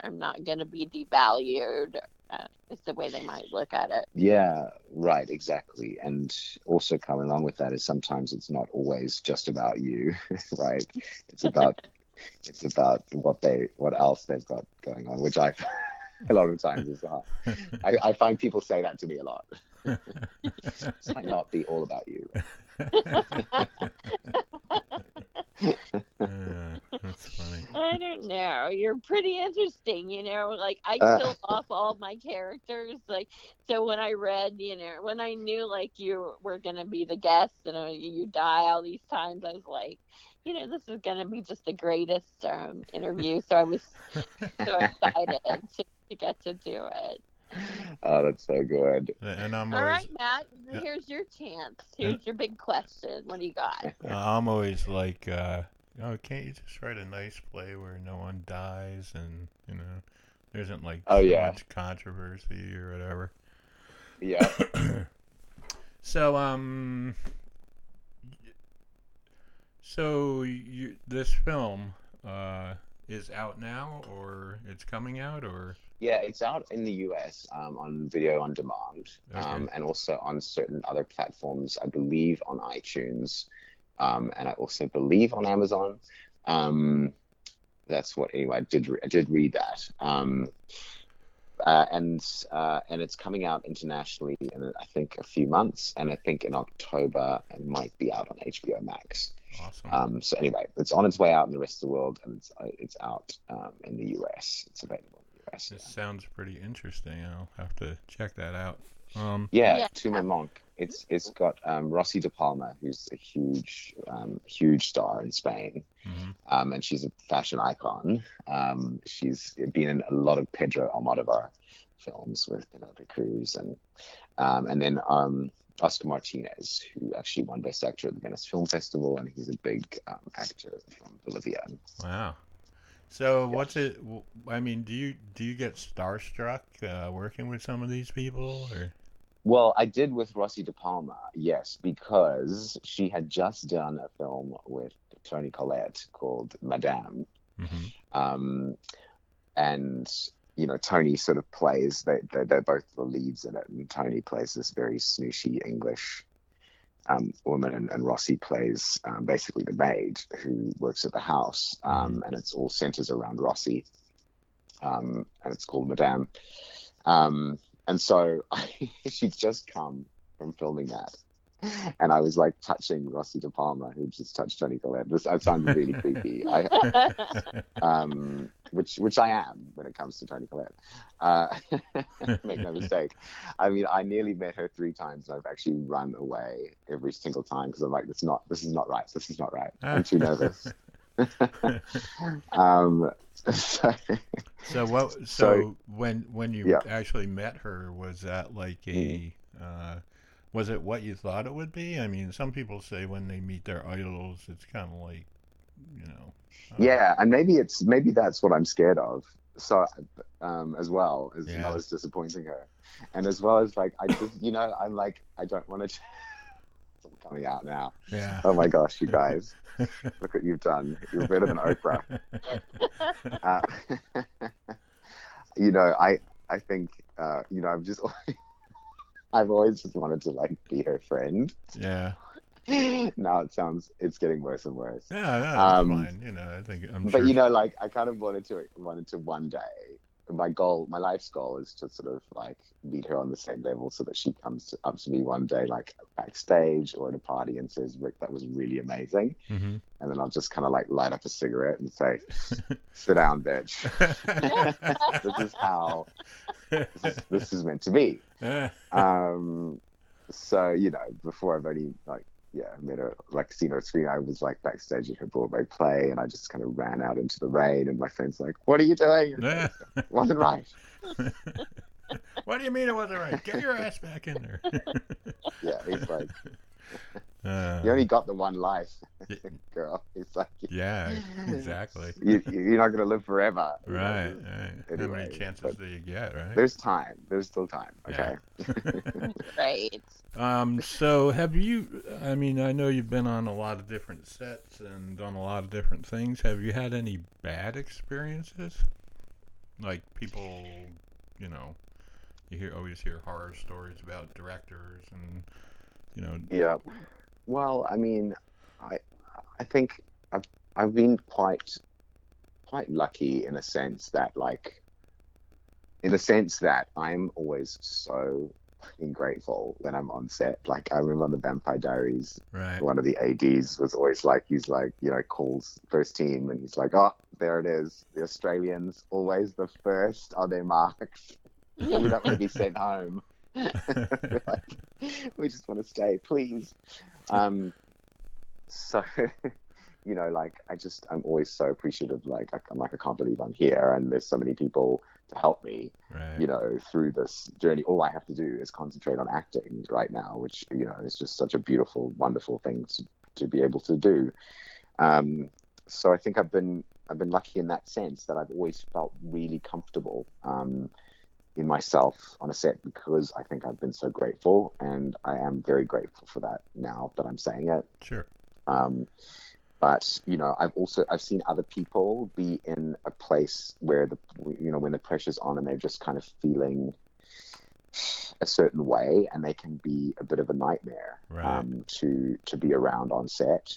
I'm not going to be devalued. Uh, is the way they might look at it. Yeah, right, exactly. And also coming along with that is sometimes it's not always just about you, right? It's about it's about what they what else they've got going on, which I a lot of times is hard. I, I find people say that to me a lot. It might not be all about you. Yeah, that's funny. I don't know. You're pretty interesting, you know. Like I Uh. off all my characters. Like so, when I read, you know, when I knew like you were gonna be the guest and uh, you die all these times, I was like, you know, this is gonna be just the greatest um, interview. So I was so excited to, to get to do it. Oh, that's so good. And I'm always, right, Matt. Yeah. Here's your chance. Here's your big question. What do you got? I'm always like, uh, oh, can't you just write a nice play where no one dies and you know there isn't like Oh, so yeah. much controversy or whatever. Yeah. so um, so you this film uh is out now or it's coming out or Yeah, it's out in the US um, on video on demand um, and also on certain other platforms, I believe on iTunes um, and I also believe on Amazon. Um, that's what, anyway, I did, re- I did read that. Uh, and uh, and it's coming out internationally in I think a few months, and I think in October it might be out on HBO Max. awesome. Um, so anyway, it's on its way out in the rest of the world, and it's uh, it's out um, in the US. It's available in the US. this sounds pretty interesting. I'll have to check that out. Um, Yeah, Yeah. Tu Me Manques. It's it's got um, Rossy de Palma, who's a huge um, huge star in Spain, mhm. um, and she's a fashion icon. Um, she's been in a lot of Pedro Almodovar films with Penelope Cruz, and um, and then um, Oscar Martinez, who actually won Best Actor at the Venice Film Festival, and he's a big um, actor from Bolivia. Wow. So what's it? I mean, do you do you get starstruck uh, working with some of these people, or Well, I did with Rossy de Palma, yes, because she had just done a film with Toni Collette called Madame. Mhm. Um, and, you know, Toni sort of plays, they, they, they're both the leads in it, and Toni plays this very snooshy English um, woman, and, and Rossy plays um, basically the maid who works at the house, um, and it's all centers around Rossy, um, and it's called Madame. And so she'd just come from filming that. And I was like touching Rossy de Palma, who just touched Toni Collette. This that sounds really creepy. I, um, which which I am when it comes to Toni Collette. Uh, make no mistake. I mean, I nearly met her three times, and I've actually run away every single time because I'm like, this is not this is not right. This is not right. I'm too nervous. um, so, so what? So, So- when when you Yeah. actually met her, was that like a? Uh, was it what you thought it would be? I mean, some people say when they meet their idols, it's kind of like, you know. uh, yeah, and maybe it's maybe that's what I'm scared of. So, um, as well as Yeah. well as disappointing her, and as well as like I just you know I'm like I don't want to. coming out now. Yeah. Oh my gosh, you guys, look what you've done. You're better than Oprah. Uh, you know, I I think uh, you know I've just I've always just wanted to like be her friend. yeah. now it sounds it's getting worse and worse. Yeah. Yeah. Um, fine. You know, I think I'm but sure. you know, like I kind of wanted to wanted to one day my goal, my life's goal is to sort of like meet her on the same level so that she comes to, up to me one day, like backstage or at a party and says, Rick, that was really amazing. hmm And then I'll just kind of like light up a cigarette and say, sit down, bitch. this is how this is, this is meant to be. Um, so, you know, before I've only like, yeah, met her, like her on screen, I was like backstage at her Broadway play and I just kind of ran out into the rain and my friend's like, what are you doing? Yeah. It wasn't right. what do you mean it wasn't right? Get your ass back in there. Yeah, he's like, Uh, you only got the one life, girl. It's like, yeah, exactly. you, you're not going to live forever. you know? Right, right. How many chances do you get, right? There's time. There's still time. Yeah. Okay. Right. Um, so have you, I mean, I know you've been on a lot of different sets and done a lot of different things. Have you had any bad experiences? Like people, you know, you hear always hear horror stories about directors and, you know, Yeah. Well, I mean, I I think I've I've been quite quite lucky in a sense that like in the sense that I'm always so fucking grateful when I'm on set. Like I remember on the Vampire Diaries, right. one of the ADs was always like he's like, you know, calls first team and he's like, Oh, there it is. The Australians always the first on their marks. we don't want to be sent home. Like, we just want to stay, please. Um, so, you know, like I just, I'm always so appreciative. Like, I- I'm like, I can't believe I'm here, and there's so many people to help me, Right. you know, through this journey. All I have to do is concentrate on acting right now, which you know is just such a beautiful, wonderful thing to, to be able to do. Um, so I think I've been, I've been lucky in that sense that I've always felt really comfortable. Um, in myself on a set because I think I've been so grateful, and I am very grateful for that now that I'm saying it. Sure. Um, but you know, I've also I've seen other people be in a place where the you know when the pressure's on and they're just kind of feeling a certain way, and they can be a bit of a nightmare Right. um, to to be around on set.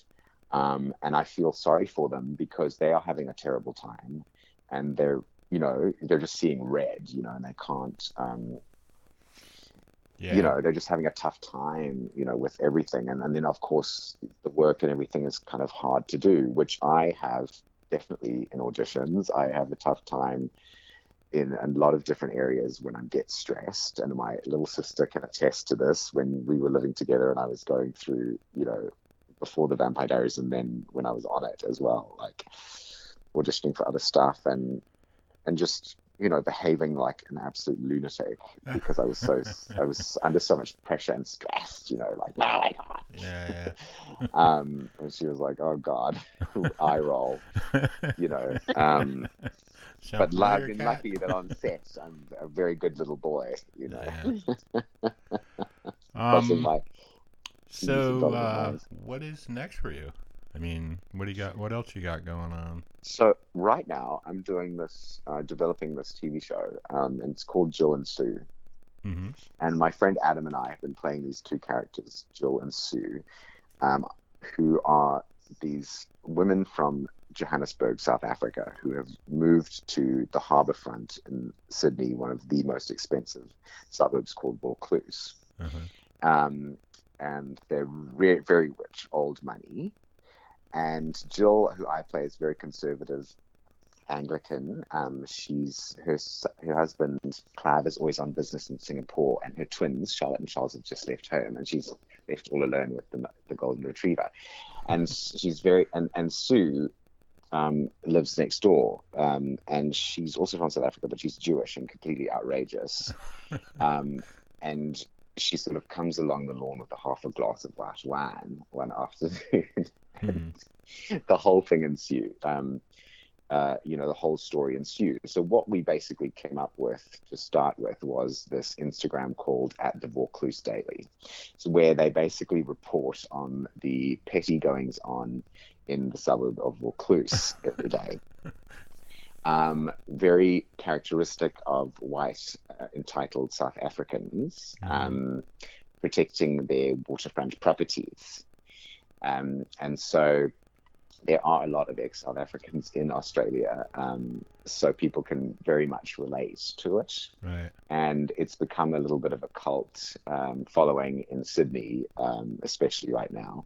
Um, and I feel sorry for them because they are having a terrible time, and they're you know they're just seeing red, you know, and they can't um, Yeah. you know they're just having a tough time you know with everything. And, and then of course the work and everything is kind of hard to do which i have definitely in auditions. I have a tough time in a lot of different areas when i get stressed. And my little sister can attest to this. When we were living together and i was going through you know before the vampire diaries and then when i was on it as well like auditioning for other stuff and and just you know behaving like an absolute lunatic because I was so I was under so much pressure and stress, you know, like oh my god. Yeah, Um, and she was like, "Oh God," eye roll, you know. Um, but luck, been lucky that on set I'm a very good little boy, you know. Yeah. Um, my so, uh, what is next for you? I mean, what do you got? What else you got going on? So right now I'm doing this, uh, developing this TV show, um, and it's called Jill and Sue. hmm And my friend Adam and I have been playing these two characters, Jill and Sue, um, who are these women from Johannesburg, South Africa, who have moved to the harbour front in Sydney, one of the most expensive suburbs called Vaucluse. uh Um, and they're re- very rich, old money. And Jill, who I play, is very conservative Anglican. Um, she's her her husband Clive is always on business in Singapore, and her twins Charlotte and Charles have just left home, and she's left all alone with the the golden retriever. And she's very and and Sue um, lives next door, um, and she's also from South Africa, but she's Jewish and completely outrageous. Um, and she sort of comes along the lawn with a half a glass of white wine one afternoon. hmm the whole thing ensued. Um, uh, you know, the whole story ensued. So what we basically came up with to start with was this Instagram called at the Vaucluse Daily, so where they basically report on the petty goings on in the suburb of Vaucluse every day. Um, very characteristic of white uh, entitled South Africans um, protecting their waterfront properties. Um, and so there are a lot of ex South Africans in Australia, um, so people can very much relate to it. Right. And it's become a little bit of a cult um, following in Sydney, um, especially right now.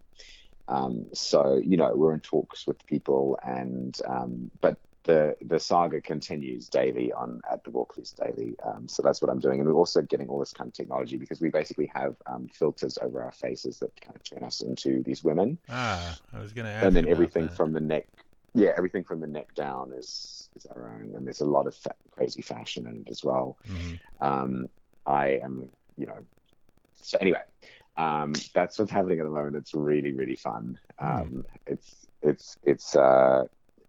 Um, so you know we're in talks with people, and um, but the the saga continues daily on at the Vaucluse Daily. Um, so that's what I'm doing, and we're also getting all this kind of technology because we basically have um, filters over our faces that kind of turn us into these women, Ah, I was gonna ask. and then everything that. from the neck, yeah, everything from the neck down is is our own, and there's a lot of fa- crazy fashion in it as well. Mhm. Um, I am, you know, so anyway, um, that's what's happening at the moment. It's really, really fun. Um, It's, it's, it's, uh,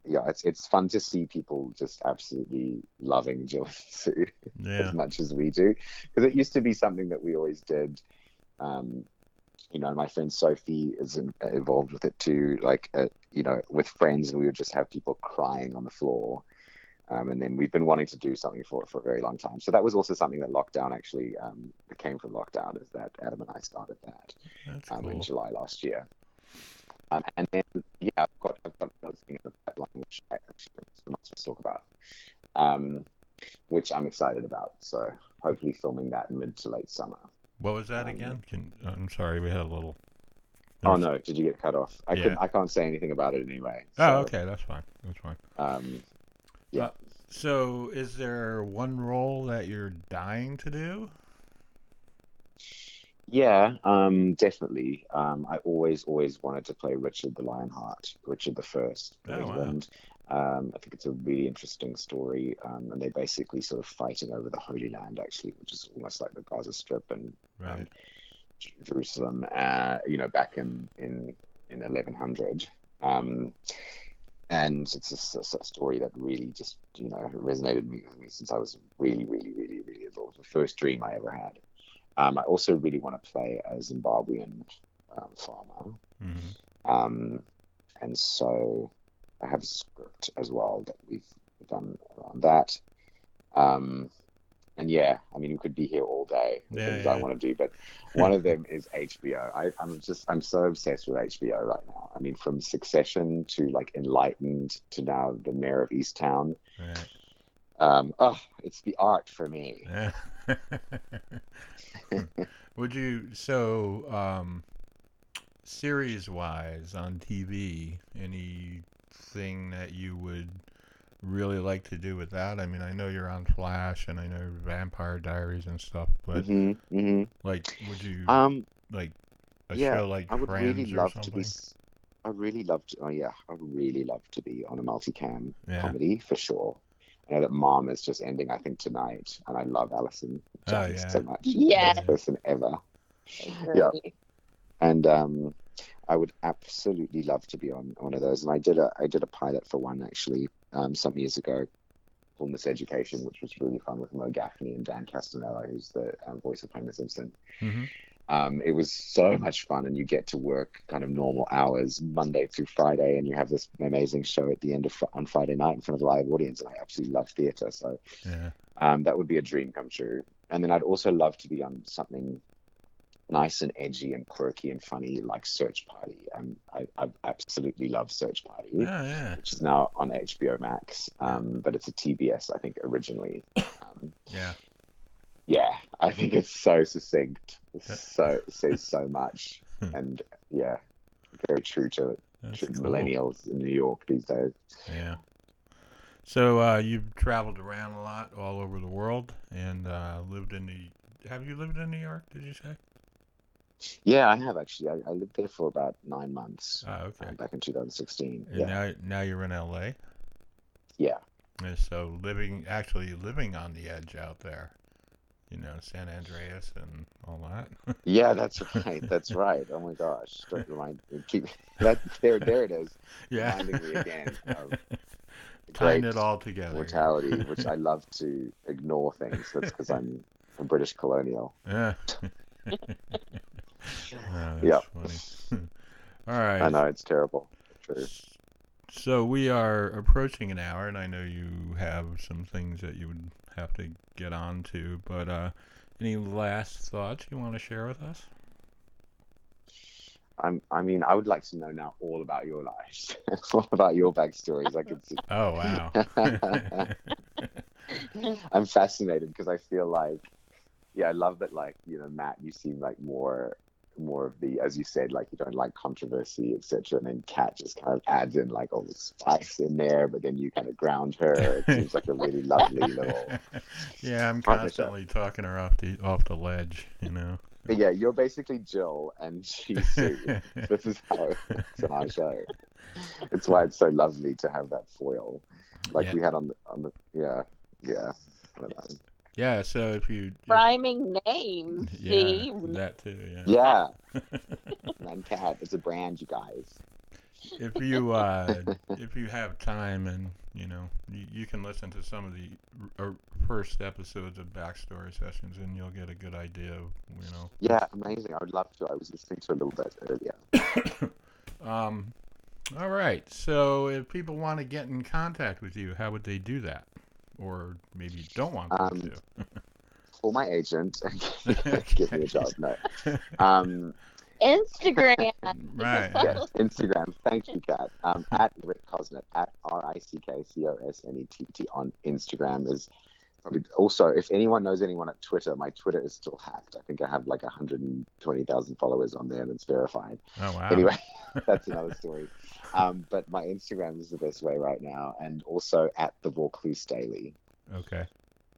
yeah, it's it's fun to see people just absolutely loving Sue Yeah. as much as we do, because it used to be something that we always did. Um, you know, my friend Sophie is in, involved with it too. Like, uh, you know, with friends, and we would just have people crying on the floor. Um, and then we've been wanting to do something for it for a very long time. So that was also something that lockdown actually um, came from lockdown is that Adam and I started that um, in. July last year. Um, and then yeah, I've got I've got another thing in the pipeline which I actually am not supposed to talk about, um, which I'm excited about. So hopefully filming that mid to late summer. What was that um, again? Can, I'm sorry, we had a little. Oh no, did you get cut off? I Yeah. couldn't. I can't say anything about it anyway. Oh, okay, that's fine. That's fine. Um, yeah. So, is there one role that you're dying to do? Yeah, um, definitely. Um, I always, always wanted to play Richard the Lionheart, Richard the First Oh, wow. Um, I think it's a really interesting story, um, and they're basically sort of fighting over the Holy Land, actually, which is almost like the Gaza Strip and Right. um, Jerusalem. Uh, you know, back in in in 1100. Um, and it's just a, a story that really just you know resonated with me since I was really, really, really, really little. It was the first dream I ever had. Um, I also really want to play a Zimbabwean um, farmer, hmm um, and so I have a script as well that we've done around that. Um, and yeah, I mean, we could be here all day. Yeah, things yeah. I want to do, but one of them is HBO. I, I'm just, I'm so obsessed with HBO right now. I mean, from Succession to like Enlightened to now the Mare of Easttown. Right. Um, oh, it's the art for me. Yeah. Would you so um series wise on TV anything that you would really like to do with that? I mean, I know you're on Flash and I know Vampire Diaries and stuff, but hmm hmm like would you Um, like a yeah, show like I would Friends really love something? to be. I really love to. Oh yeah, I really love to be on a multicam Yeah. comedy for sure. I know that Mom is just ending, I think, tonight, and I love Allison Oh, yeah. so much. Yes. Best person ever. Yeah. And um, I would absolutely love to be on one of those. And I did a I did a pilot for one actually um, some years ago called Miseducation, which was really fun with Mo Gaffney and Dan Castellaneta, who's the um, voice of Homer Simpson. hmm Um, it was so much fun, and you get to work kind of normal hours Monday through Friday, and you have this amazing show at the end of on Friday night in front of a live audience. And I absolutely love theatre, so Yeah. um, that would be a dream come true. And then I'd also love to be on something nice and edgy and quirky and funny like Search Party. Um, I, I absolutely love Search Party, Yeah, yeah. which is now on HBO Max, um, but it's a TBS, I think, originally. Um, Yeah. Yeah, I think it's so succinct. It's so it says so much, Hmm. and yeah, very true to, cool. millennials in New York these days. Yeah. So uh, you've traveled around a lot, all over the world, and uh, lived in the. Have you lived in New York? Did you say? Yeah, I have actually. I, I lived there for about nine months Oh, okay. uh, back in 2016. And Yeah, now, now you're in LA. yeah. And so living, actually living on the edge out there, you know, San Andreas and all that. Yeah, that's right. That's right. Oh my gosh! Don't remind. Keep that there. There it is. yeah. Reminding me again of Tying it all together. mortality, which I love to ignore things. That's because I'm a British colonial. Yeah. Oh, Yep. funny. all right. I know it's terrible. True. So we are approaching an hour, and I know you have some things that you would have to get on to, but uh, any last thoughts you want to share with us? I'm, I mean, I would like to know now all about your lives, all about your backstories. I could see. Oh wow. I'm fascinated because I feel like, yeah, I love that. Like, you know, Matt, you seem like more, more of the, as you said, like you don't like controversy, etc. And then Kat just kind of adds in like all the spice in there, but then you kind of ground her. It seems like a really lovely little. yeah, I'm Partnership. constantly talking her off the off the ledge, you know. But yeah, you're basically Jill and she's Sue. this is how it's on our show. It's why it's so lovely to have that foil, like Yeah. we had on the on the yeah yeah. I don't know. Yeah, so if you Rhyming names. yeah, See? that too, yeah. Yeah, Man Cat, it's a brand, you guys. if you uh, if you have time and you know you, you can listen to some of the r- uh, first episodes of backstory sessions and you'll get a good idea of you know Yeah, amazing. I would love to. I was listening to a little bit earlier. um all right so if people want to get in contact with you how would they do that or maybe you don't want them Um, to call my agent, give me a job. No. Um, Instagram. right yes, Instagram. Thank you, Kat. Um, at Rick Cosnett, at R I C K C O S N E T T on Instagram is probably also. If anyone knows anyone at Twitter, my Twitter is still hacked. I think I have like 120,000 followers on there, and it's verified. oh wow Anyway, that's another story. Um, but my Instagram is the best way right now, and also at the Vaucluse Daily. okay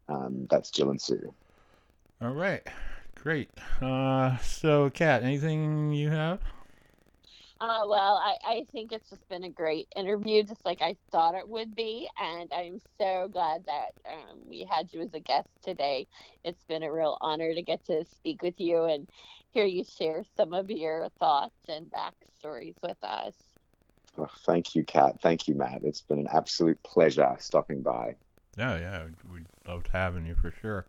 Um, that's Jill and Sue. all right great uh so kat anything you have Uh, well, I, I think it's just been a great interview, just like I thought it would be. And I'm so glad that um, we had you as a guest today. It's been a real honor to get to speak with you and hear you share some of your thoughts and backstories with us. Oh, thank you, Kat. Thank you, Matt. It's been an absolute pleasure stopping by. Yeah, yeah, we loved having you for sure.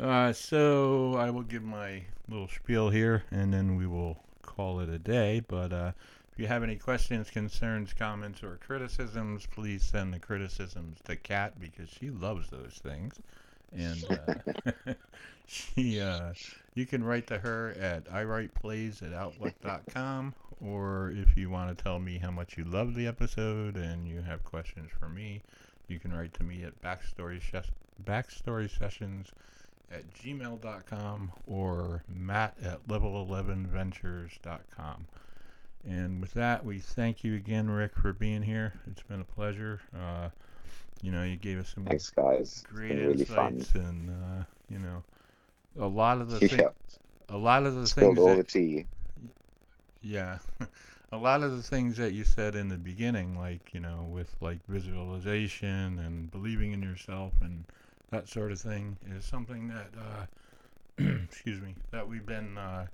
Uh, so I will give my little spiel here, and then we will call it a day. But uh, if you have any questions, concerns, comments, or criticisms, please send the criticisms to Kat because she loves those things. And uh, she, uh, you can write to her at iwriteplays at outlook.com, or if you want to tell me how much you love the episode and you have questions for me, you can write to me at backstory ses- backstory sessions at gmail.com or matt at level11ventures.com. And with that, we thank you again, Rick, for being here. It's been a pleasure. Uh, you know, you gave us some Thanks, guys. Great really fun. insights, and uh, you know, a lot of the Yeah, things, a lot of the spilled things that, the tea. yeah. A lot of the things that you said in the beginning, like, you know, with like visualization and believing in yourself and that sort of thing, is something that, uh, excuse me, that we've been uh,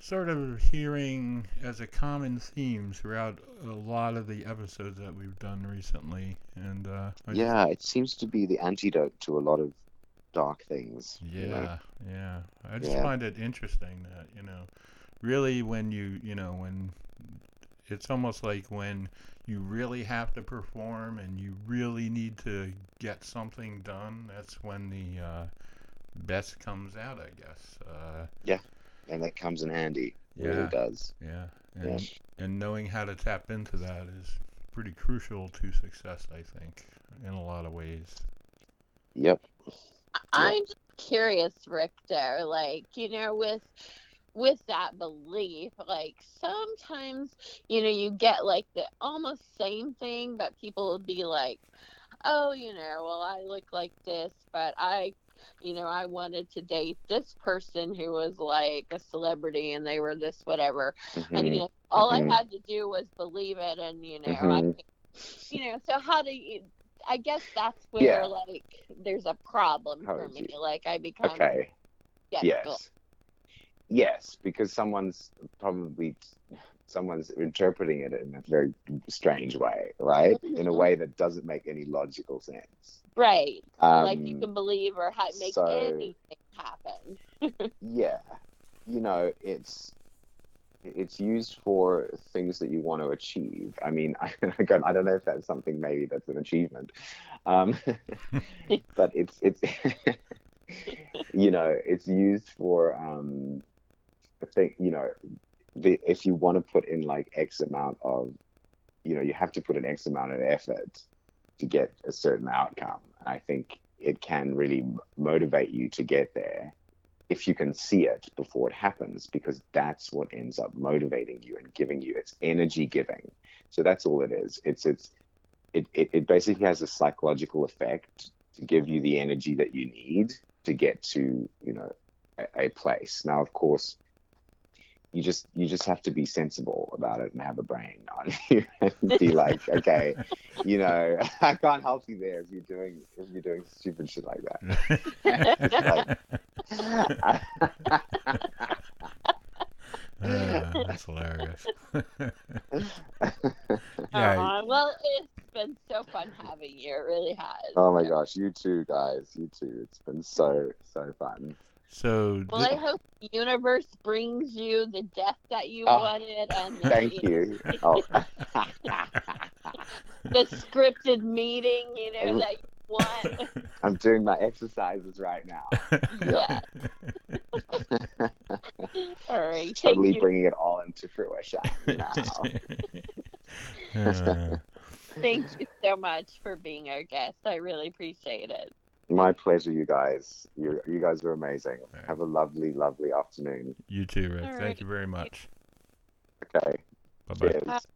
sort of hearing as a common theme throughout a lot of the episodes that we've done recently. And, uh, Yeah, it seems to be the antidote to a lot of dark things. you know? Yeah, yeah. I just Yeah. find it interesting that, you know, really when you, you know, when it's almost like when you really have to perform and you really need to get something done, that's when the uh, best comes out, I guess. Uh, yeah, And that comes in handy. Yeah. really does. yeah. Yeah. And, and knowing how to tap into that is pretty crucial to success, I think, in a lot of ways. Yep. I'm just curious, Richter, like, you know, with with that belief, like sometimes, you know, you get like the almost same thing, but people will be like, Oh, you know, well I look like this, but I you know, I wanted to date this person who was like a celebrity and they were this whatever. And you know, all Mhm. I had to do was believe it and you know, Mhm. I you know, so how do you I guess that's where Yeah. like there's a problem How for me. you- Like I become Okay. skeptical. Yes. Yes, because someone's probably someone's interpreting it in a very strange way, right? In a Mhm. way that doesn't make any logical sense. Right. Um, like you can believe or ha- make so- anything happen. yeah you know it's it's used for things that you want to achieve i mean i, I don't know if that's something maybe that's an achievement um, but it's it's you know it's used for um think you know the if you want to put in like X amount of, you know, you have to put an X amount of effort to get a certain outcome. I think it can really motivate you to get there if you can see it before it happens, because that's what ends up motivating you and giving you it's energy giving. So that's all it is. It's it's it, it, it basically has a psychological effect to give you the energy that you need to get to, you know, a, a place. Now of course you just you just have to be sensible about it and have a brain on you and be like, okay, you know, I can't help you there if you're doing if you're doing stupid shit like that. Uh, that's hilarious. Yeah. yeah, well, it's been so fun having you. It really has. oh my gosh, you too, guys, you too. It's been so so fun. So Well, thi- I hope the universe brings you the death that you Oh, wanted and the, Thank you. Oh. the scripted meeting, you know, that you want. I'm doing my exercises right now. Yeah. All right. Totally Thank you. bringing it all into fruition now. Uh, Thank you so much for being our guest. I really appreciate it. My pleasure, you guys. You you guys are amazing. right. Have a lovely, lovely afternoon. you too, Rick. All Thank right. you very much. Okay. Bye bye. Cheers.